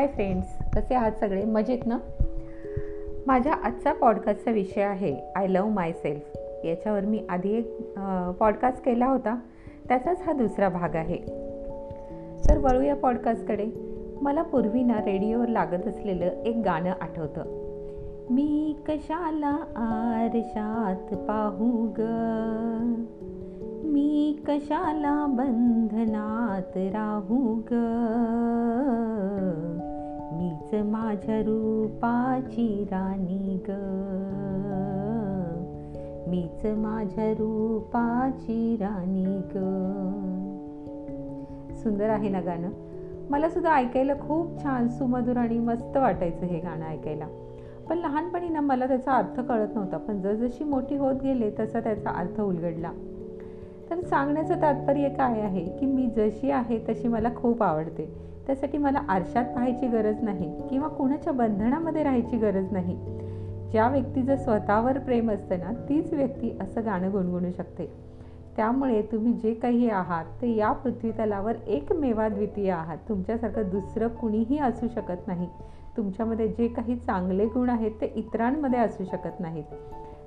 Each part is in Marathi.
हाय फ्रेंड्स कसे आहात सगळे? मजेत ना? माझ्या आजचा पॉडकास्टचा विषय आहे आय लव माय सेल्फ याच्यावर मी आधी एक पॉडकास्ट केला होता. त्याचाच हा दुसरा भाग आहे. तर वळूया पॉडकास्टकडे. मला पूर्वी ना रेडिओवर लागत असलेलं एक गाणं आठवतं. मी कशाला आरशात पाहू ग? मी कशाला बंधनात राहू ग? मीच माझ्या रूपाची राणी ग. मीच माझ्या रूपाची राणी ग. सुंदर आहे ना गाणं? मला सुद्धा ऐकायला खूप छान सुमधुर आणि मस्त वाटायचं हे गाणं ऐकायला. पण लहानपणी ना मला त्याचा अर्थ कळत नव्हता. पण जसजशी मोठी होत गेले तसा त्याचा अर्थ उलगडला. तर सांगण्याचं तात्पर्य काय आहे? की मी जशी आहे तशी मला खूप आवडते. त्यासाठी मला आरशात पाहायची गरज नाही किंवा कुणाच्या बंधनामध्ये राहायची गरज नाही. ज्या व्यक्तीचं स्वतःवर प्रेम असतं ना तीच व्यक्ती असं गाणं गुणगुणू शकते. त्यामुळे तुम्ही जे काही आहात ते या पृथ्वीतलावर एकमेवा द्वितीय आहात. तुमच्यासारखं दुसरं कुणीही असू शकत नाही. तुमच्यामध्ये जे काही चांगले गुण आहेत ते इतरांमध्ये असू शकत नाहीत.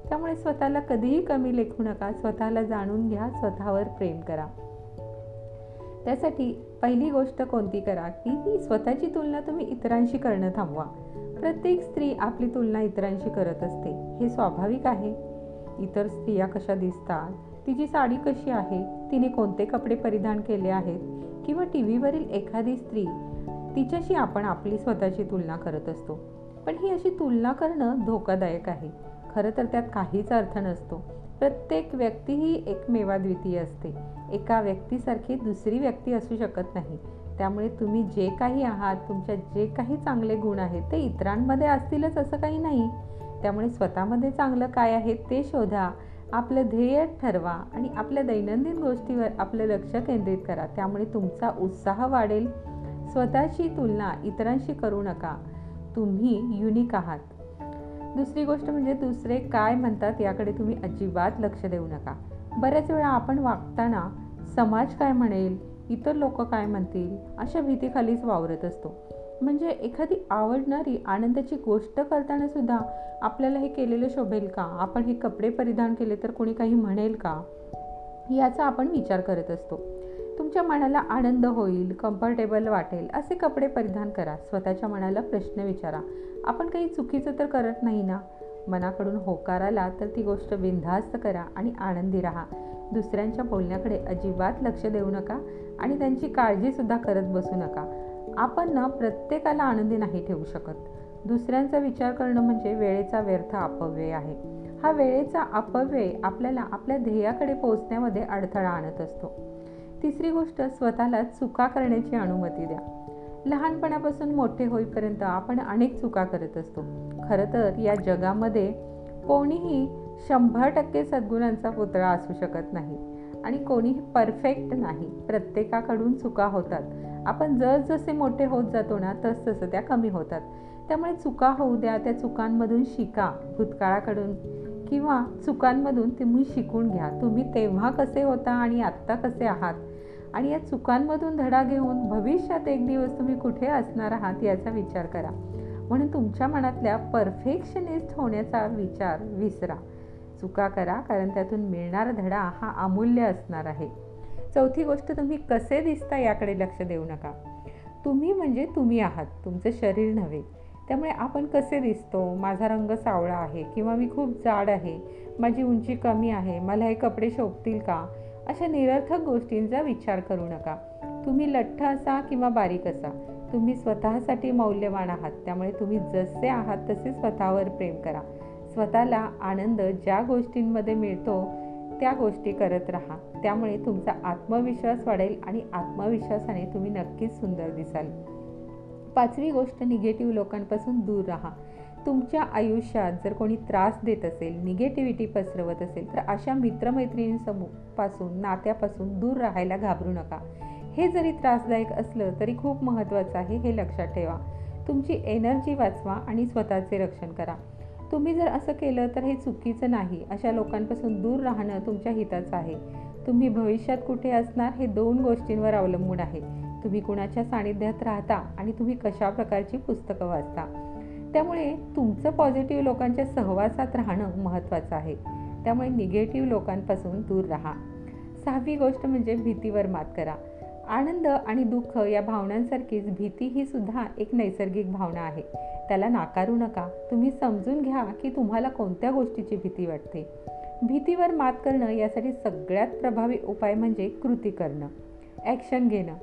त्यामुळे स्वतःला कधीही कमी लेखू नका. स्वतःला जाणून घ्या. स्वतःवर प्रेम करा. त्यासाठी पहिली गोष्ट कोणती करा की ती स्वतःची तुलना तुम्ही इतरांशी करणं थांबवा. प्रत्येक स्त्री आपली तुलना इतरांशी करत असते. हे स्वाभाविक आहे. इतर स्त्रिया कशा दिसतात? तिची साडी कशी आहे? तिने कोणते कपडे परिधान केले आहेत? किंवा टी व्हीवरील एखादी स्त्री तिच्याशी आपण आपली स्वतःची तुलना करत असतो. पण ही अशी तुलना करणं धोकादायक आहे. खरं तर त्यात काहीच अर्थ नसतो. प्रत्येक व्यक्ती ही एकमेवाद्वितीय असते. एका व्यक्तीसारखी दुसरी व्यक्ती असू शकत नाही. त्यामुळे तुम्ही जे काही आहात तुमच्या जे काही चांगले गुण आहेत ते इतरांमध्ये असतीलच असं काही नाही. त्यामुळे स्वतःमध्ये चांगलं काय आहे ते शोधा आपलं ध्येय ठरवा आणि आपल्या दैनंदिन गोष्टीवर आपलं लक्ष केंद्रित करा. त्यामुळे तुमचा उत्साह वाढेल. स्वतःची तुलना इतरांशी करू नका. तुम्ही युनिक आहात. दुसरी गोष्ट म्हणजे दुसरे काय म्हणतात याकडे तुम्ही अजिबात लक्ष देऊ नका. बऱ्याच वेळा आपण वागताना समाज काय म्हणेल इतर लोक काय म्हणतील अशा भीतीखालीच वावरत असतो. म्हणजे एखादी आवडणारी आनंदाची गोष्ट करताना सुद्धा आपल्याला हे केलेलं शोभेल का? आपण हे कपडे परिधान केले तर कोणी काही म्हणेल का? याचा आपण विचार करत असतो. तुमच्या मनाला आनंद होईल कम्फर्टेबल वाटेल असे कपडे परिधान करा. स्वतःच्या मनाला प्रश्न विचारा. आपण काही चुकीचं तर करत नाही ना? मनाकडून होकार आला तर ती गोष्ट बिनधास्त करा आणि आनंदी राहा. दुसऱ्यांच्या बोलण्याकडे अजिबात लक्ष देऊ नका आणि त्यांची काळजीसुद्धा करत बसू नका. आपण ना प्रत्येकाला आनंदी नाही ठेवू शकत. दुसऱ्यांचा विचार करणं म्हणजे वेळेचा व्यर्थ अपव्यय आहे. हा वेळेचा अपव्यय आपल्याला आपल्या ध्येयाकडे पोहोचण्यामध्ये अडथळा आणत असतो. तिसरी गोष्ट स्वतःला चुका करण्याची अनुमती द्या. लहानपणापासून मोठे होईपर्यंत आपण अनेक चुका करत असतो. खरं तर या जगामध्ये कोणीही शंभर टक्के सद्गुणांचा पुतळा असू शकत नाही आणि कोणीही परफेक्ट नाही. प्रत्येकाकडून चुका होतात. आपण जसजसे मोठे होत जातो ना तसतसं त्या कमी होतात. त्यामुळे चुका होऊ द्या त्या चुकांमधून शिका. भूतकाळाकडून किंवा चुकांमधून तुम्ही शिकून घ्या. तुम्ही तेव्हा कसे होता आणि आत्ता कसे आहात? आणि या चुकांमधून धडा घेऊन भविष्यात एक दिवस तुम्ही कुठे असणार आहात याचा विचार करा. म्हणून तुमच्या मनातल्या परफेक्शनिस्ट होण्याचा विचार विसरा. चुका करा कारण त्यातून मिळणारा धडा हा अमूल्य असणार आहे. चौथी गोष्ट तुम्ही कसे दिसता याकडे लक्ष देऊ नका. तुम्ही म्हणजे तुम्ही आहात तुमचं शरीर नव्हे. त्यामुळे आपण कसे दिसतो? माझा रंग सावळा आहे किंवा मी खूप जाड आहे माझी उंची कमी आहे मला हे कपडे शोभतील का? अशा निरर्थक गोष्टींचा विचार करू नका. तुम्ही लठ्ठ असा किंवा बारीक असा. तुम्ही स्वतःसाठी मौल्यवान आहात. त्यामुळे तुम्ही जसे आहात तसे स्वतःवर प्रेम करा. स्वतःला आनंद ज्या गोष्टींमध्ये मिळतो त्या गोष्टी करत राहा. त्यामुळे तुमचा आत्मविश्वास वाढेल आणि आत्मविश्वासाने तुम्ही नक्कीच सुंदर दिसाल. पाचवी गोष्ट निगेटिव्ह लोकांपासून दूर राहा. तुमच्या आयुष्यात जर कोणी त्रास देत असेल निगेटिव्हिटी पसरवत असेल तर अशा मित्रमैत्रिणींपासून नात्यापासून दूर राहायला घाबरू नका. हे जरी त्रासदायक असलं तरी खूप महत्त्वाचं आहे हे लक्षात ठेवा. तुमची एनर्जी वाचवा आणि स्वतःचे रक्षण करा. तुम्ही जर असं केलं तर हे चुकीचं नाही. अशा लोकांपासून दूर राहणं तुमच्या हिताचं आहे. तुम्ही भविष्यात कुठे असणार हे दोन गोष्टींवर अवलंबून आहे. तुम्ही कुणाच्या सानिध्यात राहता आणि तुम्ही कशा प्रकारची पुस्तकं वाचता? त्यामुळे तुमचं पॉझिटिव्ह लोकांच्या सहवासात राहणं महत्त्वाचं आहे. त्यामुळे निगेटिव्ह लोकांपासून दूर राहा. सहावी गोष्ट म्हणजे भीतीवर मात करा. आनंद आणि दुःख या भावनांसारखीच भीती ही सुद्धा एक नैसर्गिक भावना आहे. त्याला नाकारू नका. तुम्ही समजून घ्या की तुम्हाला कोणत्या गोष्टीची भीती वाटते. भीतीवर मात करणं यासाठी सगळ्यात प्रभावी उपाय म्हणजे कृती करणं. ॲक्शन घेणं.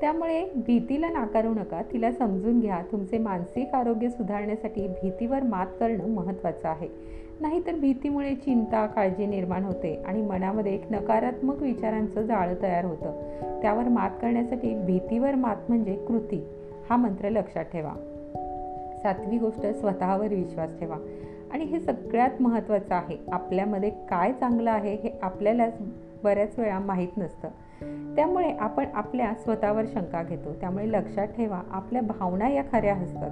त्यामुळे भीतीला नाकारू नका तिला समजून घ्या. तुमचे मानसिक आरोग्य सुधारण्यासाठी भीतीवर मात करणं महत्त्वाचं आहे. नाहीतर भीतीमुळे चिंता काळजी निर्माण होते आणि मनामध्ये एक नकारात्मक विचारांचं जाळं तयार होतं. त्यावर मात करण्यासाठी भीतीवर मात म्हणजे कृती. हा मंत्र लक्षात ठेवा. सातवी गोष्ट स्वतःवर विश्वास ठेवा. आणि हे सगळ्यात महत्त्वाचं आहे. आपल्यामध्ये काय चांगलं आहे हे आपल्यालाच बऱ्याच वेळा माहीत नसतं. त्यामुळे आपण आपल्या स्वतःवर शंका घेतो. त्यामुळे लक्षात ठेवा आपल्या भावना या खऱ्या असतात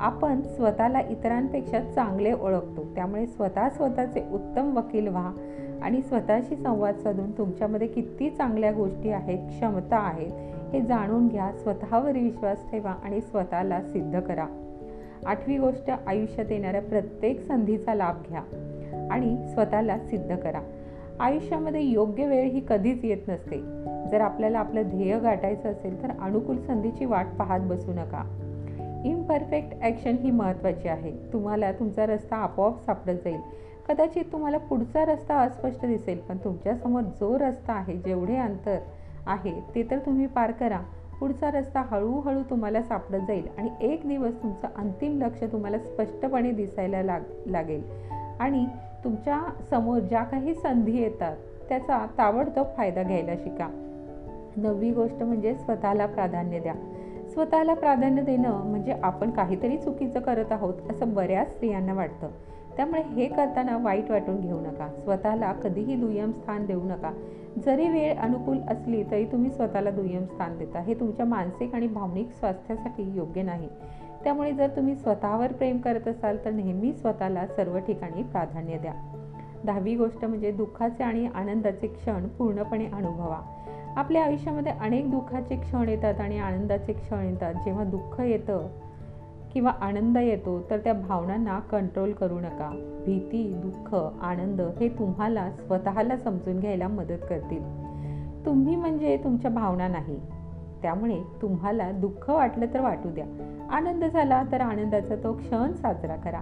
आपण स्वतःला इतरांपेक्षा चांगले ओळखतो. त्यामुळे स्वतः स्वतःचे उत्तम वकील व्हा आणि स्वतःशी संवाद साधून तुमच्यामध्ये किती चांगल्या गोष्टी आहेत क्षमता आहेत हे जाणून घ्या. स्वतःवर विश्वास ठेवा आणि स्वतःला सिद्ध करा. आठवी गोष्ट आयुष्यात येणाऱ्या प्रत्येक संधीचा लाभ घ्या आणि स्वतःला सिद्ध करा. आयुष्यामध्ये योग्य वेळ ही कधीच येत नसते. जर आपल्याला आपलं ध्येय गाठायचं असेल तर अनुकूल संधीची वाट पाहत बसू नका. इम्परफेक्ट ॲक्शन ही महत्त्वाची आहे. तुम्हाला तुमचा रस्ता आपोआप सापडत जाईल. कदाचित तुम्हाला पुढचा रस्ता अस्पष्ट दिसेल पण तुमच्यासमोर जो रस्ता आहे जेवढे अंतर आहे ते तर तुम्ही पार करा. पुढचा रस्ता हळूहळू तुम्हाला सापडत जाईल आणि एक दिवस तुमचं अंतिम लक्ष तुम्हाला स्पष्टपणे दिसायला लाग लागेल. आणि तुमच्यासमोर ज्या काही संधी येतात त्याचा ताबडतोब फायदा घ्यायला शिका. नववी गोष्ट म्हणजे स्वतःला प्राधान्य द्या. स्वतःला प्राधान्य देणं म्हणजे आपण काहीतरी चुकीचं करत आहोत असं बऱ्याच स्त्रियांना वाटतं. त्यामुळे हे करताना वाईट वाटून घेऊ नका. स्वतःला कधीही दुय्यम स्थान देऊ नका. जरी वेळ अनुकूल असली तरी तुम्ही स्वतःला दुय्यम स्थान देता. हे तुमच्या मानसिक आणि भावनिक स्वास्थ्यासाठी योग्य नाही. त्यामुळे जर तुम्ही स्वतःवर प्रेम करत असाल तर नेहमी स्वतःला सर्व ठिकाणी प्राधान्य द्या. दहावी गोष्ट म्हणजे दुःखाचे आणि आनंदाचे क्षण पूर्णपणे अनुभवा. आपल्या आयुष्यामध्ये अनेक दुःखाचे क्षण येतात आणि आनंदाचे क्षण येतात. जेव्हा दुःख येतं किंवा आनंद येतो तर त्या भावनांना कंट्रोल करू नका. भीती दुःख आनंद हे तुम्हाला स्वतःला समजून घ्यायला मदत करतील. तुम्ही म्हणजे तुमच्या भावना नाही. त्यामुळे तुम्हाला दुःख वाटलं तर वाटू द्या. आनंद झाला तर आनंदाचा तो क्षण साजरा करा.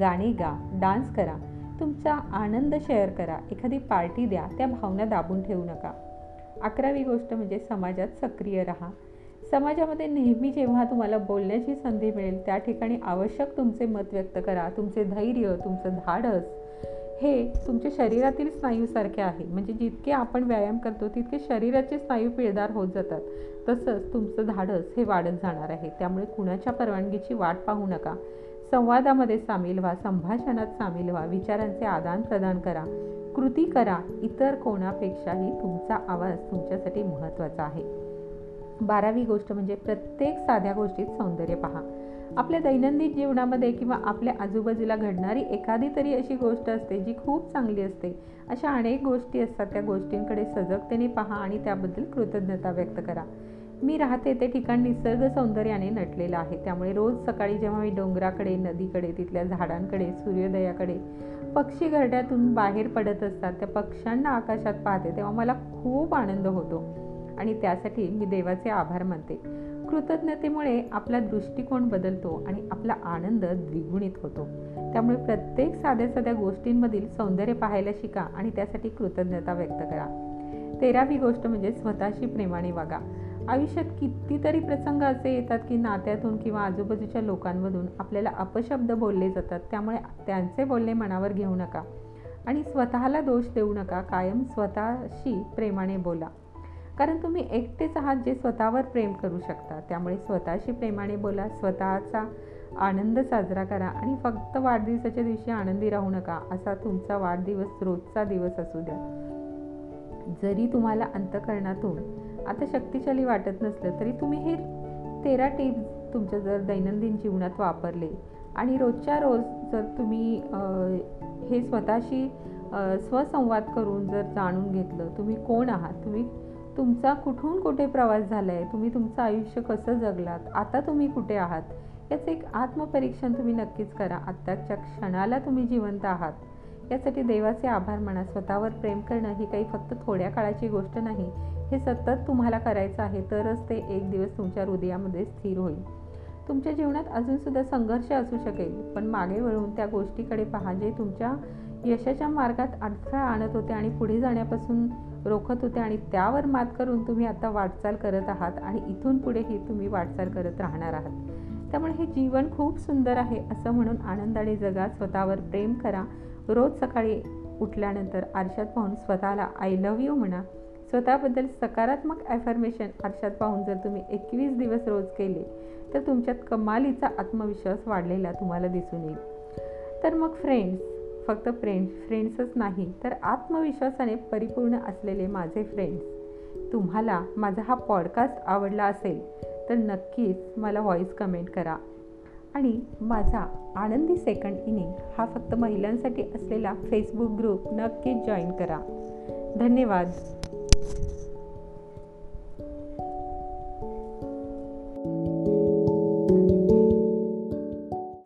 गाणी गा डान्स करा. तुमचा आनंद शेअर करा. एखादी पार्टी द्या त्या भावना दाबून ठेवू नका. अकरावी गोष्ट म्हणजे समाजात सक्रिय राहा. समाजामध्ये नेहमी जेव्हा तुम्हाला बोलण्याची संधी मिळेल त्या ठिकाणी आवश्यक तुमचे मत व्यक्त करा. तुमचे धैर्य तुमचं धाडस. हे तुमच्या शरीरातील स्नायूसारखे आहे. म्हणजे जितके आपण व्यायाम करतो तितके शरीराचे स्नायू पिळदार होत जातात. तसंच तुमचं धाडस हे वाढत जाणार आहे. त्यामुळे कुणाच्या परवानगीची वाट पाहू नका. संवादामध्ये सामील व्हा संभाषणात सामील व्हा विचारांचे आदान प्रदान करा. कृती करा. इतर कोणापेक्षाही तुमचा आवाज तुमच्यासाठी महत्त्वाचा आहे. बारावी गोष्ट म्हणजे प्रत्येक साध्या गोष्टीत सौंदर्य पहा. आपल्या दैनंदिन जीवनामध्ये किंवा आपल्या आजूबाजूला घडणारी एखादी तरी अशी गोष्ट असते जी खूप चांगली असते. अशा अनेक गोष्टी असतात त्या गोष्टींकडे सजगतेने पहा आणि त्याबद्दल कृतज्ञता व्यक्त करा. मी राहते ते ठिकाण निसर्ग सौंदर्याने नटलेलं आहे. त्यामुळे रोज सकाळी जेव्हा मी डोंगराकडे नदीकडे तिथल्या झाडांकडे सूर्योदयाकडे पक्षी घरड्यातून बाहेर पडत असतात त्या पक्ष्यांना आकाशात पाहते तेव्हा मला खूप आनंद होतो. आणि त्यासाठी मी देवाचे आभार मानते. कृतज्ञतेमुळे आपला दृष्टिकोन बदलतो आणि आपला आनंद द्विगुणित होतो. त्यामुळे प्रत्येक साध्या साध्या गोष्टींमधील सौंदर्य पाहायला शिका आणि त्यासाठी कृतज्ञता व्यक्त करा. तेरावी गोष्ट म्हणजे स्वतःशी प्रेमाने वागा. आयुष्यात कितीतरी प्रसंग असे येतात की नात्यातून किंवा आजूबाजूच्या लोकांमधून आपल्याला अपशब्द बोलले जातात. त्यामुळे त्यांचे बोलणे मनावर घेऊ नका आणि स्वतःला दोष देऊ नका. कायम स्वतःशी प्रेमाने बोला. कारण तुम्ही एकटेच आहात जे स्वतःवर प्रेम करू शकता. त्यामुळे स्वतःशी प्रेमाने बोला स्वतःचा आनंद साजरा करा आणि फक्त वाढदिवसाच्या दिवशी आनंदी राहू नका असा तुमचा वाढदिवस रोजचा दिवस असू द्या. जरी तुम्हाला अंतकरणातून आता शक्तिशाली वाटत नसलं तरी तुम्ही हे तेरा टिप्स तुमच्या जर दैनंदिन जीवनात वापरले आणि रोजच्या रोज जर तुम्ही हे स्वतःशी स्वसंवाद करून जर जाणून घेतलं तुम्ही कोण आहात? तुम्ही तुमचा कुठून कुठे प्रवास झाला आहे तुम्ही तुमचं आयुष्य कसं जगलात? आता तुम्ही कुठे आहात? याचं एक आत्मपरीक्षण तुम्ही नक्कीच करा. आत्ताच्या क्षणाला तुम्ही जिवंत आहात. यासाठी देवाचे आभार म्हणा. स्वतःवर प्रेम करणं ही काही फक्त थोड्या काळाची गोष्ट नाही. हे सतत तुम्हाला करायचं आहे तरच ते एक दिवस तुमच्या हृदयामध्ये स्थिर होईल. तुमच्या जीवनात अजूनसुद्धा संघर्ष असू शकेल पण मागे वळून त्या गोष्टीकडे पहा जे तुमच्या यशाच्या मार्गात अडथळा आणत होते आणि पुढे जाण्यापासून रोखत होते आणि त्यावर मात करून तुम्ही आता वाटचाल करत आहात आणि इथून पुढेही तुम्ही वाटचाल करत राहणार आहात. त्यामुळे हे जीवन खूप सुंदर आहे असं म्हणून आनंदाने जगा स्वतःवर प्रेम करा. रोज सकाळी उठल्यानंतर आरशात पाहून स्वतःला आय लव्ह यू म्हणा. स्वतःबद्दल सकारात्मक ॲफर्मेशन आरशात पाहून जर तुम्ही एकवीस दिवस रोज केले तर तुमच्यात कमालीचा आत्मविश्वास वाढलेला तुम्हाला दिसून येईल. तर मग फ्रेंड्स फक्त फ्रेंड फ्रेंड्सच नाही तर आत्मविश्वासाने परिपूर्ण असलेले माझे फ्रेंड्स तुम्हाला माझा हा पॉडकास्ट आवडला असेल तर नक्कीच मला व्हॉईस कमेंट करा. आणि माझा आनंदी सेकंड इनिंग हा फक्त महिलांसाठी असलेला फेसबुक ग्रुप नक्कीच जॉईन करा. धन्यवाद.